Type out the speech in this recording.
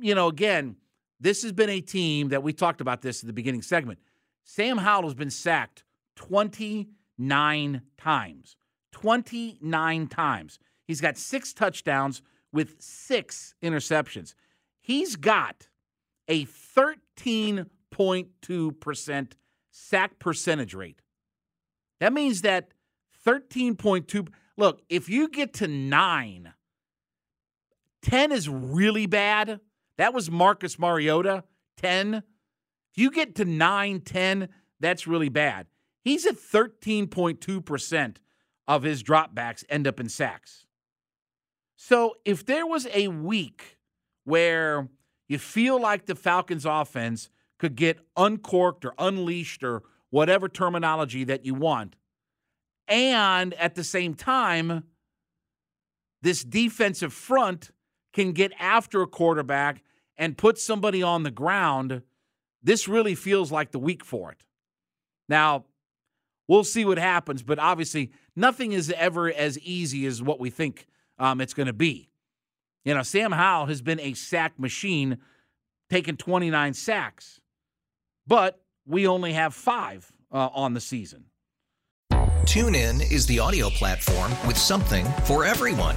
You know, again, this has been a team that we talked about this at the beginning segment. Sam Howell has been sacked 29 times. 29 times. He's got six touchdowns with six interceptions. He's got a 13.2% sack percentage rate. That means that 13.2 look, if you get to 9 10 is really bad. That was Marcus Mariota, 10. If you get to 9 10, that's really bad. He's at 13.2% of his dropbacks end up in sacks. So if there was a week where you feel like the Falcons offense could get uncorked or unleashed or whatever terminology that you want, and at the same time, this defensive front can get after a quarterback and put somebody on the ground, this really feels like the week for it. Now, we'll see what happens, but obviously, nothing is ever as easy as what we think um, it's going to be. You know, Sam Howell has been a sack machine, taking 29 sacks, but we only have five uh, on the season. TuneIn is the audio platform with something for everyone.